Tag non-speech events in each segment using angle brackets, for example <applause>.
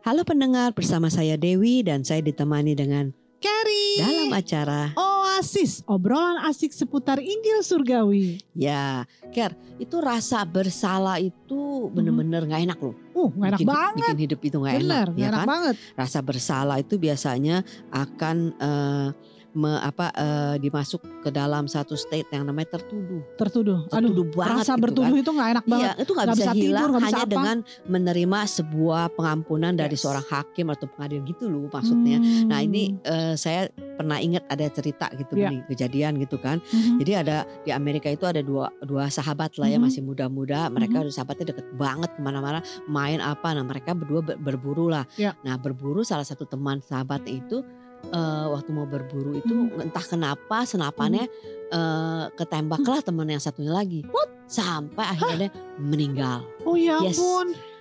Halo pendengar, bersama saya Dewi dan saya ditemani dengan Carrie dalam acara Oasis, obrolan asik seputar Injil Surgawi. ya, Ker, itu rasa bersalah itu bener-bener nggak enak loh. Uh, nggak enak bikin, banget. bikin hidup itu nggak enak, Bener, ya enak kan? banget. Rasa bersalah itu biasanya akan eh, me- apa eh, dimasuk ke dalam satu state yang namanya tertuduh. Tertuduh. Aduh, Tertuduh banget rasa gitu bertuduh kan. itu nggak enak banget. Iya, itu nggak bisa, bisa tidur, hilang bisa hanya apa. dengan menerima sebuah pengampunan dari Yes. seorang hakim atau pengadilan gitu loh maksudnya. Hmm. Nah ini eh, saya pernah ingat ada cerita gitu Iya. nih, kejadian gitu kan. Mhm. Jadi ada di Amerika itu ada dua dua sahabat lah ya Mhm. masih muda-muda. Mereka Mhm. udah sahabatnya deket banget ke mana-mana main apa. Nah mereka berdua ber- berburu lah. Ya. Nah berburu salah satu teman sahabatnya itu eh, waktu mau berburu itu Mhm. entah kenapa senapannya eh, ketembaklah teman yang satunya lagi. Sampai akhirnya meninggal. Oh ya Yes.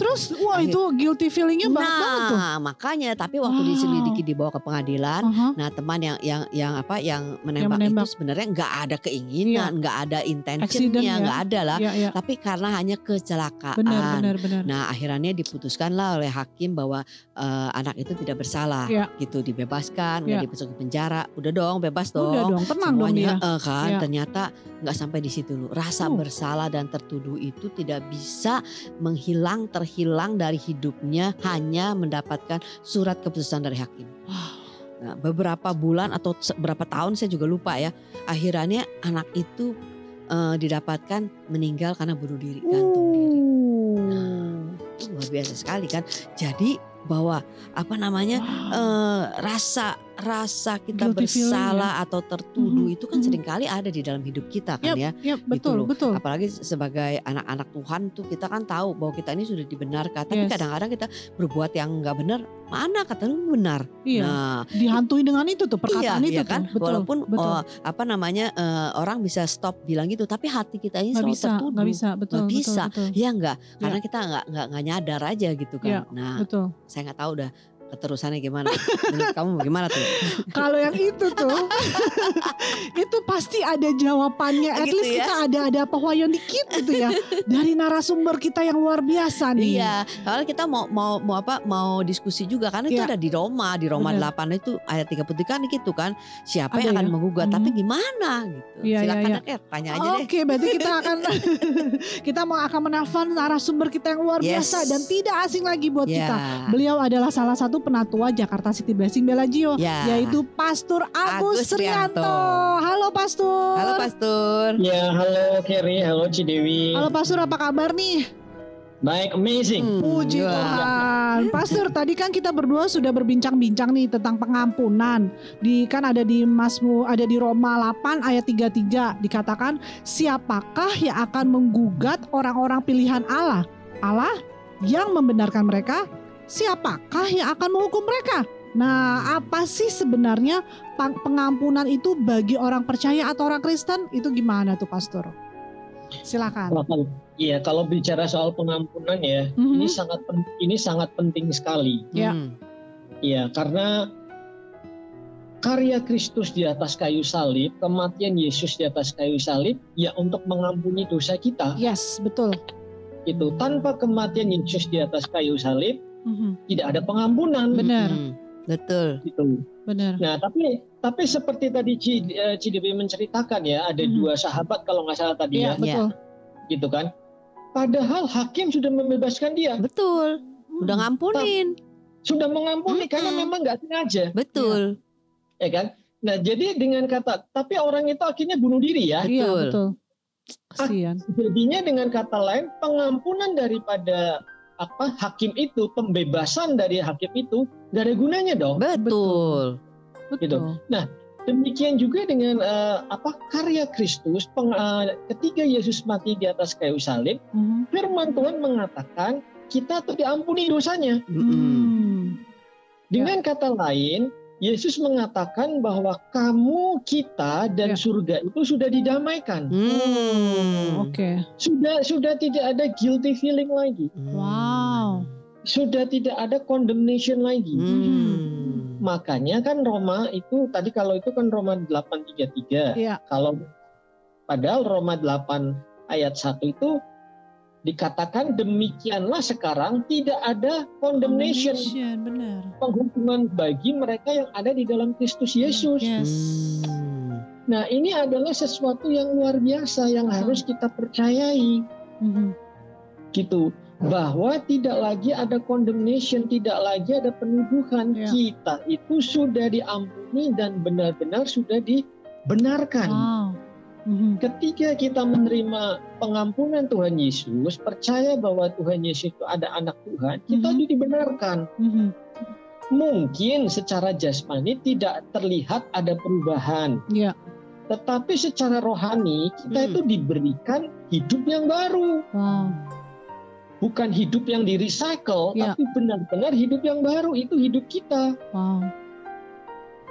Terus wah Akhir- itu guilty feelingnya banget banget tuh. Nah makanya tapi waktu Wow. diselidiki dibawa ke pengadilan. Aha. Nah teman yang yang yang apa yang menembak, menembak. itu sebenarnya nggak ada keinginan, nggak ada Accident intentionnya, ya. nggak ada lah. Iya, iya. Tapi karena hanya kecelakaan. Benar, benar, benar. Nah akhirnya diputuskanlah oleh hakim bahwa eh, anak itu tidak bersalah, Iya. gitu dibebaskan, nggak Iya. dimasukin penjara, udah dong bebas Udah dong. dong, tenang dong Semuanya dia. eh, kan Iya. ternyata nggak sampai di situ. Rasa Uh. bersalah dan tertuduh itu tidak bisa menghilang terhilang dari hidupnya hanya mendapatkan surat keputusan dari hakim. Nah, beberapa bulan atau se- berapa tahun saya juga lupa ya. Akhirnya anak itu eh, didapatkan meninggal karena bunuh diri gantung diri. Uh. Biasa sekali kan. Jadi bahwa apa namanya Wow. eh, rasa rasa kita Guilty feeling bersalah atau tertuduh Mhm, itu kan mhm. sering kali ada di dalam hidup kita kan ya. Ya, betul, loh. betul. Apalagi sebagai anak-anak Tuhan tuh kita kan tahu bahwa kita ini sudah dibenarkan. Tapi Yes. kadang-kadang kita berbuat yang nggak benar. Mana kata lu benar? Iya. Nah, Dihantui dengan itu tuh perkataan iya, itu iya kan. tuh. Betul, Walaupun betul. oh, apa namanya eh, orang bisa stop bilang gitu, tapi hati kita ini selalu bisa, tertuduh. nggak bisa, betul, betul, bisa. betul, Ya enggak, karena kita nggak nggak nggak nyadar aja gitu kan. Iya, Nah, betul. saya nggak tahu dah keterusannya gimana. Menurut kamu gimana tuh? <laughs> Kalau yang itu tuh, <laughs> itu pasti ada jawabannya. At Gitu least ya. kita ada ada apa wayon dikit gitu ya dari narasumber kita yang luar biasa nih. Iya, kalau kita mau mau mau apa mau diskusi juga karena itu Iya. ada di Roma, di Roma Benar. 8 itu ayat 33 kan gitu kan. Siapa Ada yang akan ya? menggugat? Mhm. Tapi gimana gitu. Iya, Silakan. Dok, Er, tanya aja deh. Oke, berarti kita akan <laughs> kita mau akan menelpon narasumber kita yang luar Yes. biasa dan tidak asing lagi buat Ya. kita. Beliau adalah salah satu penatua Jakarta City Blessing Bellagio, Ya. yaitu Pastor Agus, Agus Rianto. Rianto. Halo Pastor. Halo Pastor. Ya, halo Kerry, halo Cidewi. Halo Pastor, apa kabar nih? Baik, amazing. Hmm, Puji wah. Tuhan. Pastor, tadi kan kita berdua sudah berbincang-bincang nih tentang pengampunan. Di kan ada di Mazmur ada di Roma 8 ayat 33 dikatakan siapakah yang akan menggugat orang-orang pilihan Allah? Allah yang membenarkan mereka, siapakah yang akan menghukum mereka? Nah, apa sih sebenarnya pang- pengampunan itu bagi orang percaya atau orang Kristen? Itu gimana tuh, Pastor? Silakan. Kalau- Iya, kalau bicara soal pengampunan ya, Mhm. ini sangat ini sangat penting sekali. Ya. Hmm. Iya, karena karya Kristus di atas kayu salib, kematian Yesus di atas kayu salib, ya untuk mengampuni dosa kita. Yes, betul. Itu tanpa kematian Yesus di atas kayu salib, Mhm. tidak ada pengampunan. Benar. Hmm, Betul. Gitu. Benar. Nah, tapi tapi seperti tadi Ci- eh, menceritakan ya, ada Mhm. dua sahabat kalau nggak salah tadi Iya, ya, betul. gitu kan. Padahal hakim sudah membebaskan dia. Betul. Udah Hmm. ngampunin. sudah mengampuni Mm-mm. karena memang nggak sengaja, Betul. ya kan? Nah, jadi dengan kata, tapi orang itu akhirnya bunuh diri ya. Iya, Betul. betul. Kasihan. Jadinya dengan kata lain, pengampunan daripada apa hakim itu, pembebasan dari hakim itu, nggak ada gunanya dong. Betul. Betul. Demikian juga dengan eh, apa karya Kristus, peng- eh, ketika Yesus mati di atas kayu salib, Mhm. Firman Tuhan mengatakan kita tuh diampuni dosanya. Mm-mm. Hmm. Dengan kata lain, Yesus mengatakan bahwa kamu, kita, dan Ya. surga itu sudah didamaikan. Hmm. Oke. Sudah sudah tidak ada guilty feeling lagi. Hmm. Wow. Sudah tidak ada condemnation lagi. Hmm. Makanya kan Roma itu tadi kalau itu kan Roma 8:33. Iya. Kalau padahal Roma 8 ayat 1 itu dikatakan demikianlah sekarang tidak ada condemnation, Condemnation, benar. penghukuman bagi mereka yang ada di dalam Kristus Yesus. Yes. Hmm. Nah, ini adalah sesuatu yang luar biasa yang Betul. harus kita percayai Mhm. gitu bahwa tidak lagi ada condemnation, tidak lagi ada penuduhan. Ya. Kita itu sudah diampuni dan benar-benar sudah dibenarkan. Wow. Mhm. Ketika kita menerima pengampunan Tuhan Yesus, percaya bahwa Tuhan Yesus itu ada anak Tuhan, kita Mhm. itu dibenarkan. Mhm. Mungkin secara jasmani tidak terlihat ada perubahan, Ya. tetapi secara rohani kita Hmm. itu diberikan hidup yang baru. Wow. Bukan hidup yang di recycle, Ya. tapi benar-benar hidup yang baru itu hidup kita. Wow.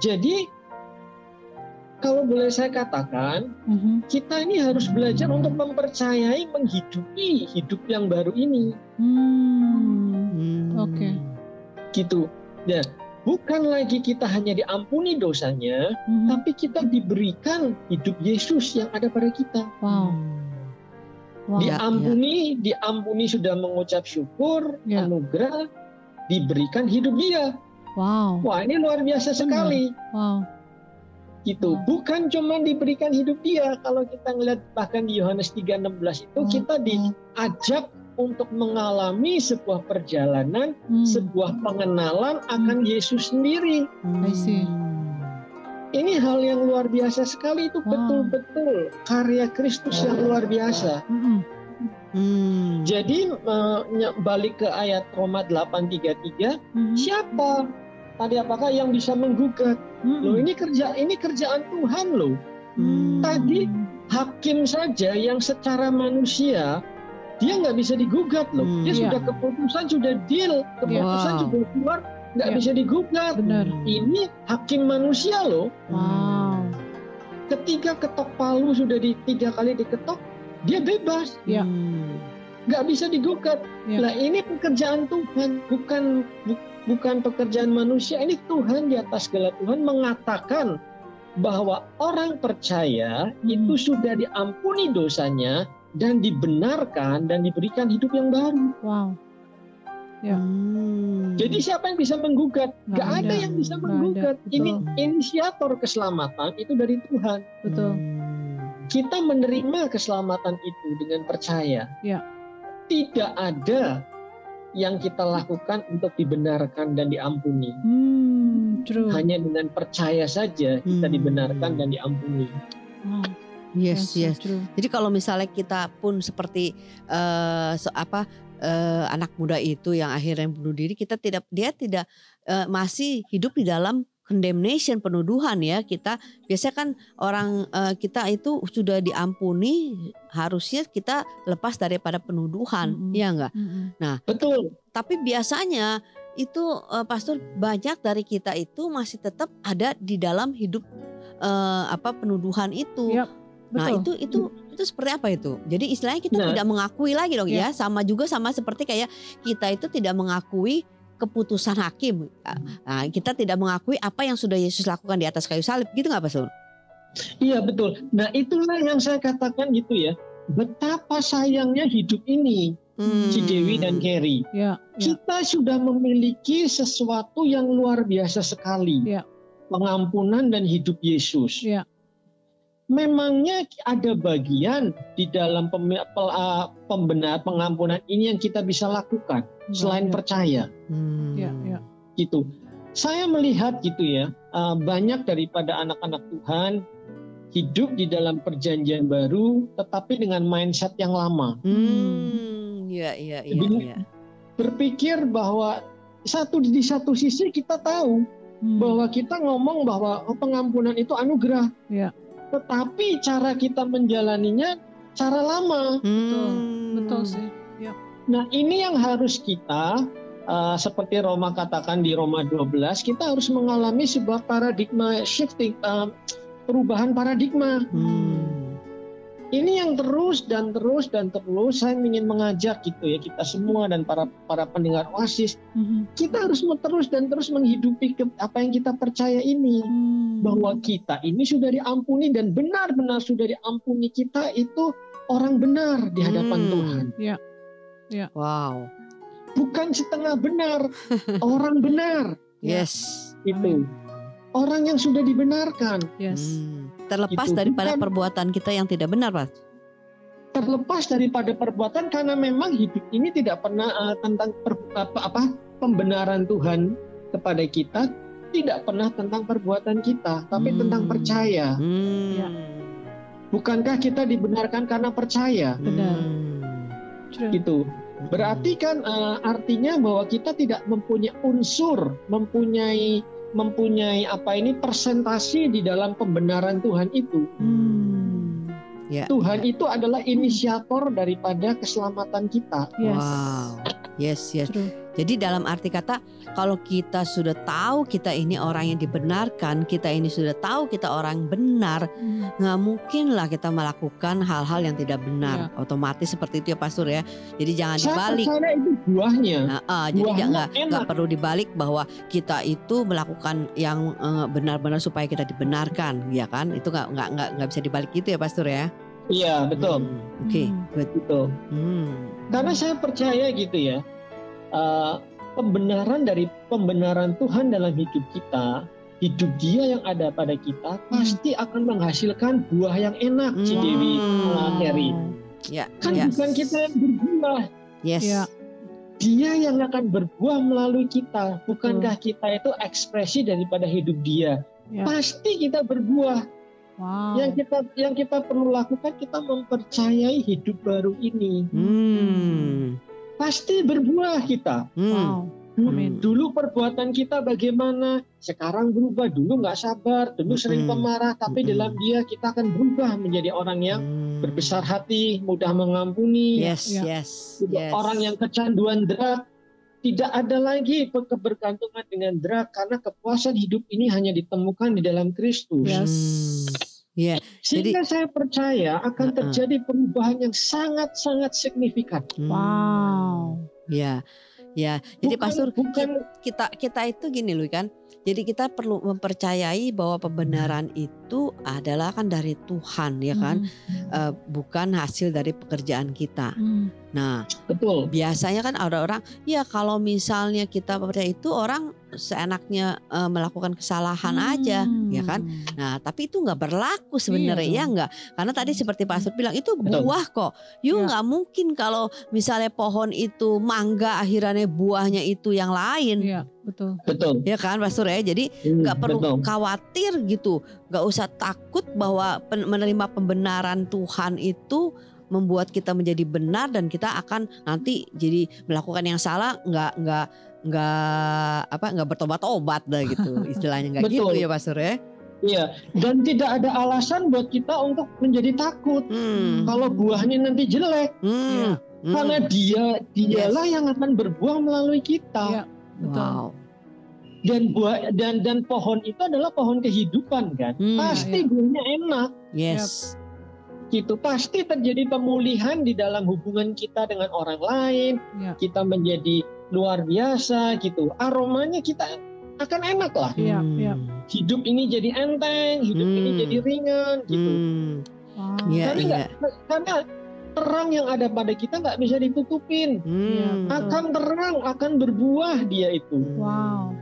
Jadi kalau boleh saya katakan, Mhm. kita ini harus belajar untuk mempercayai menghidupi hidup yang baru ini Hmm. Hmm. Oke. gitu ya bukan lagi kita hanya diampuni dosanya Mhm. tapi kita diberikan hidup Yesus yang ada pada kita Wow. Wow. Ya. diampuni diampuni sudah mengucap syukur Ya. anugerah diberikan hidup dia Wow. wah ini luar biasa sekali Wow. Gitu Hmm. bukan cuma diberikan hidup dia kalau kita ngelihat bahkan di Yohanes 3:16 itu Hmm. kita diajak untuk mengalami sebuah perjalanan Hmm. sebuah pengenalan akan Yesus sendiri. I see. Ini hal yang luar biasa sekali itu Wow. betul-betul karya Kristus yang luar biasa. Hmm. Jadi eh, ny- balik ke ayat Roma 8:33, Mhm. siapa tadi apakah yang bisa menggugat? Mhm. Loh ini kerja ini kerjaan Tuhan loh. Hmm. Tadi hakim saja yang secara manusia dia nggak bisa digugat loh. Hmm. Dia Iya. sudah keputusan sudah deal, keputusan Wow. sudah keluar, nggak Iya. bisa digugat. Benar. Ini hakim manusia loh. Wow. Ketika ketok palu sudah di tiga kali diketok, dia bebas. Hmm. nggak bisa digugat. Iya. Nah ini pekerjaan Tuhan, bukan bu- bukan pekerjaan manusia. Ini Tuhan di atas segala Tuhan mengatakan bahwa orang percaya Hmm. itu sudah diampuni dosanya dan dibenarkan dan diberikan hidup yang baru. Wow. Ya. Hmm. Jadi siapa yang bisa menggugat? Nggak Gak ada ada. yang bisa menggugat. ada, Ini inisiator keselamatan itu dari Tuhan. Betul. Hmm. Kita menerima keselamatan itu dengan percaya. Ya. Tidak ada yang kita lakukan untuk dibenarkan dan diampuni. Hmm. True. Hanya dengan percaya saja kita Hmm. dibenarkan dan diampuni. Wow. Yes, so yes. True. Jadi kalau misalnya kita pun seperti eh, se- apa eh, anak muda itu yang akhirnya bunuh diri, kita tidak dia tidak eh, masih hidup di dalam condemnation penuduhan ya. Kita biasanya kan orang eh, kita itu sudah diampuni, harusnya kita lepas daripada penuduhan, Mm-mm. ya enggak? Mhm. Betul. Tapi biasanya itu eh, pastor banyak dari kita itu masih tetap ada di dalam hidup eh, apa penuduhan itu. Yap, Nah betul. itu itu itu seperti apa itu? Jadi istilahnya kita Nah. tidak mengakui lagi dong Ya. ya, sama juga sama seperti kayak kita itu tidak mengakui keputusan hakim. Nah, kita tidak mengakui apa yang sudah Yesus lakukan di atas kayu salib, gitu nggak Pastor? Iya betul. Nah itulah yang saya katakan gitu ya. Betapa sayangnya hidup ini, Hmm. si Dewi dan Kerry. Ya. Ya. Kita sudah memiliki sesuatu yang luar biasa sekali. Ya. Pengampunan dan hidup Yesus. Ya. Memangnya ada bagian di dalam pem- pel- ah, pembenar pengampunan ini yang kita bisa lakukan selain Banyak. percaya Hmm. Ya. Ya. gitu. Saya melihat gitu ya, uh, banyak daripada anak-anak Tuhan hidup di dalam perjanjian baru tetapi dengan mindset yang lama. Hmm, iya iya iya. Jadi- iya. Berpikir bahwa satu di satu sisi kita tahu Hmm. bahwa kita ngomong bahwa oh, pengampunan itu anugerah. Ya. Tetapi cara kita menjalaninya cara lama. Hmm. Betul sih. Nah, ini yang harus kita uh, seperti Roma katakan di Roma 12, kita harus mengalami sebuah paradigma shifting, uh, perubahan paradigma. Hmm. Ini yang terus dan terus dan terus saya ingin mengajak gitu ya kita semua dan para para pendengar Oasis, Mhm. kita harus terus dan terus menghidupi ke- apa yang kita percaya ini Hmm. bahwa kita ini sudah diampuni dan benar-benar sudah diampuni kita itu orang benar di hadapan Hmm. Tuhan. Ya. Wow. bukan setengah benar, <laughs> orang benar. Yes. itu. Orang yang sudah dibenarkan, Yes. Hmm. Terlepas Gitu, daripada bukan- perbuatan kita yang tidak benar, Pak. terlepas daripada perbuatan karena memang hidup ini tidak pernah uh, tentang per- apa, apa pembenaran Tuhan kepada kita tidak pernah tentang perbuatan kita, tapi Hmm. tentang percaya. Hmm. Ya. Bukankah kita dibenarkan karena percaya? Benar. Hmm. Gitu. Berarti kan uh, artinya bahwa kita tidak mempunyai unsur, mempunyai mempunyai apa ini persentasi di dalam pembenaran Tuhan itu. Hmm. Ya. Tuhan itu adalah inisiator daripada keselamatan kita. Yes. Wow. Yes, yes. True. Jadi dalam arti kata kalau kita sudah tahu kita ini orang yang dibenarkan, kita ini sudah tahu kita orang benar, Hmm. nggak mungkin lah kita melakukan hal-hal yang tidak benar. Otomatis seperti itu ya Pastor ya. Jadi jangan Saya dibalik. percaya itu buahnya. Nah, ah, jadi Buahnya nggak nggak nggak perlu dibalik bahwa kita itu melakukan yang eh, benar-benar supaya kita dibenarkan, ya kan? Itu nggak nggak nggak nggak bisa dibalik gitu ya Pastor ya. Iya betul. Hmm, Oke, Hmm. good. Gitu. Hmm. Karena saya percaya gitu ya, eh, pembenaran dari pembenaran Tuhan dalam hidup kita, hidup Dia yang ada pada kita pasti akan menghasilkan buah yang enak, si Hmm. Dewi uh, Terry. Ya, Kan ya. bukan kita yang berbuah, Yes. Ya. Dia yang akan berbuah melalui kita. Bukankah kita itu ekspresi daripada hidup Dia? Ya. Pasti kita berbuah. Wow. Yang kita yang kita perlu lakukan kita mempercayai hidup baru ini. Hmm. Pasti berbuah kita. Hmm. Wow. Du- Amin. Dulu perbuatan kita bagaimana, sekarang berubah. Dulu nggak sabar, dulu sering Mm-mm. pemarah, tapi Mm-mm. dalam dia kita akan berubah menjadi orang yang Hmm. berbesar hati, mudah mengampuni. Yes, Ya. yes, yes. Orang yang kecanduan drug, tidak ada lagi kebergantungan dengan drug karena kepuasan hidup ini hanya ditemukan di dalam Kristus. Yes. Hmm. Ya, Sehingga saya percaya akan Uh-uh. terjadi perubahan yang sangat-sangat signifikan. Hmm. Wow. Ya, ya. Jadi Bukan- pastor bukan kita kita itu gini loh kan. Jadi kita perlu mempercayai bahwa pembenaran itu adalah kan dari Tuhan ya kan, Eh, bukan hasil dari pekerjaan kita. Hmm. Nah, betul. biasanya kan ada orang, ya kalau misalnya kita percaya itu orang seenaknya eh, melakukan kesalahan aja, ya kan? Nah, tapi itu nggak berlaku sebenarnya Iya ya nggak? Karena tadi seperti Pak Asur bilang itu Betul. buah kok. You Iya. nggak mungkin kalau misalnya pohon itu mangga akhirnya buahnya itu yang lain. Iya, betul. Betul. Ya kan Pak Sur ya. Jadi Hmm, nggak perlu betul. khawatir gitu. nggak usah takut bahwa pen- menerima pembenaran Tuhan itu membuat kita menjadi benar dan kita akan nanti jadi melakukan yang salah nggak nggak nggak apa nggak bertobat-tobat dah gitu <laughs> istilahnya nggak gitu ya Pak Sur ya. Iya, dan tidak ada alasan buat kita untuk menjadi takut Hmm. kalau buahnya nanti jelek, Hmm. Hmm. karena dia dialah yang akan berbuah melalui kita. Iya. Betul. Wow. Dan buah dan dan pohon itu adalah pohon kehidupan kan, Hmm. pasti Iya. buahnya enak. Yes. Gitu, pasti terjadi pemulihan di dalam hubungan kita dengan orang lain. Iya. Kita menjadi luar biasa gitu. Aromanya kita akan enak lah. Iya, Hmm. iya. Hidup ini jadi enteng, hidup ini Hmm. jadi ringan gitu. Hmm. Wow. Iya, Tapi iya. nggak- karena terang yang ada pada kita nggak bisa ditutupin. Hmm. Betul. Akan terang, akan berbuah dia itu. Wow.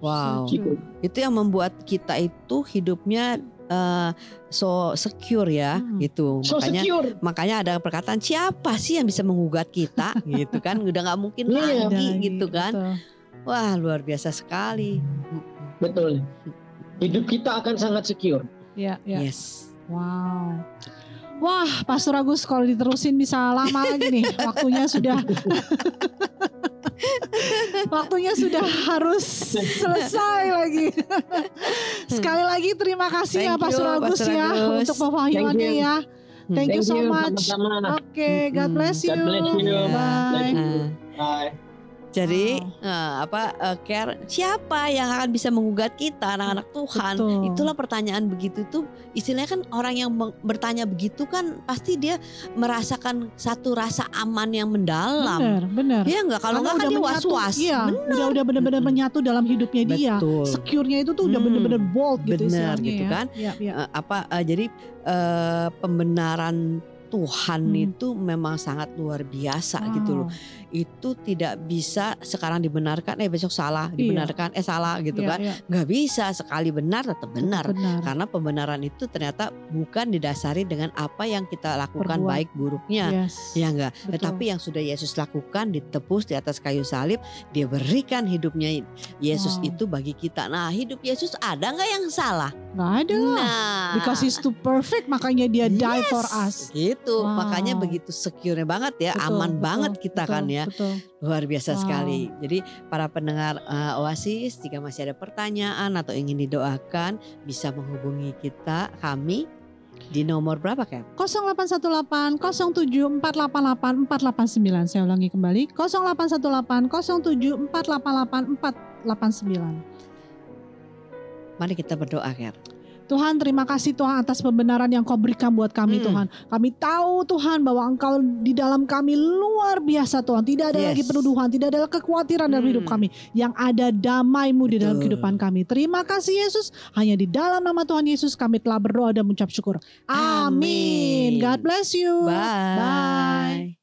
Wow. Gitu. Itu yang membuat kita itu hidupnya eh, so secure ya Hmm. gitu. So Makanya secure. makanya ada perkataan siapa sih yang bisa menggugat kita <laughs> gitu kan udah nggak mungkin Iya. Lagi lagi, gitu kan betul. wah luar biasa sekali Betul. Hidup kita akan sangat secure. Iya, iya. yes Wow. Wah, Pastor Agus kalau diterusin bisa lama lagi nih. Waktunya sudah <laughs> Waktunya sudah harus selesai lagi. <laughs> Sekali lagi terima kasih ya Thank Pastor you, Agus Pastor ya untuk pewahyuannya ya. Thank you so much. Oke, God Mm-mm. bless you. God bless you. Bye. Nah, Bye. Jadi Wow. eh, apa eh, care siapa yang akan bisa menggugat kita anak-anak Tuhan Betul. itulah pertanyaan begitu tuh istilahnya kan orang yang bertanya begitu kan pasti dia merasakan satu rasa aman yang mendalam Benar, benar. ya enggak kalau enggak kan dia was-was Iya, udah udah benar-benar menyatu dalam hidupnya dia. betul Secure-nya itu tuh udah Hmm, benar-benar bold gitu benar istilahnya gitu ya. kan. Iya, iya. Eh, apa eh, jadi eh, pembenaran Tuhan Hmm. itu memang sangat luar biasa gitu loh. Itu tidak bisa sekarang dibenarkan eh besok salah, Iya. dibenarkan eh salah gitu Iya, kan. iya, Nggak bisa sekali benar tetap benar. benar. Karena pembenaran itu ternyata bukan didasari dengan apa yang kita lakukan Berbuat. baik buruknya. Yes. Ya enggak, Betul. tetapi yang sudah Yesus lakukan ditebus di atas kayu salib, dia berikan hidupnya Yesus Wow. itu bagi kita. Nah, hidup Yesus ada nggak yang salah? Nggak ada. Nah, Because he's too perfect makanya dia die for Yes, us. Gitu, Wow. makanya begitu secure banget ya, Betul, aman betul, banget kita betul, kan ya. Betul. Luar biasa Wow. sekali. Jadi para pendengar eh, Oasis, jika masih ada pertanyaan atau ingin didoakan, bisa menghubungi kita kami di nomor berapa kan? 0818 07488 489. Saya ulangi kembali. 0818 07488 489. Mari kita berdoa, Ker. Tuhan terima kasih Tuhan atas pembenaran yang kau berikan buat kami Hmm. Tuhan. Kami tahu Tuhan bahwa engkau di dalam kami luar biasa Tuhan. Tidak ada Yes. lagi penuduhan, tidak ada kekhawatiran dalam Hmm. hidup kami. Yang ada damaimu di dalam Betul. kehidupan kami. Terima kasih Yesus. Hanya di dalam nama Tuhan Yesus kami telah berdoa dan mengucap syukur. Amin. Amin. God bless you. Bye. Bye.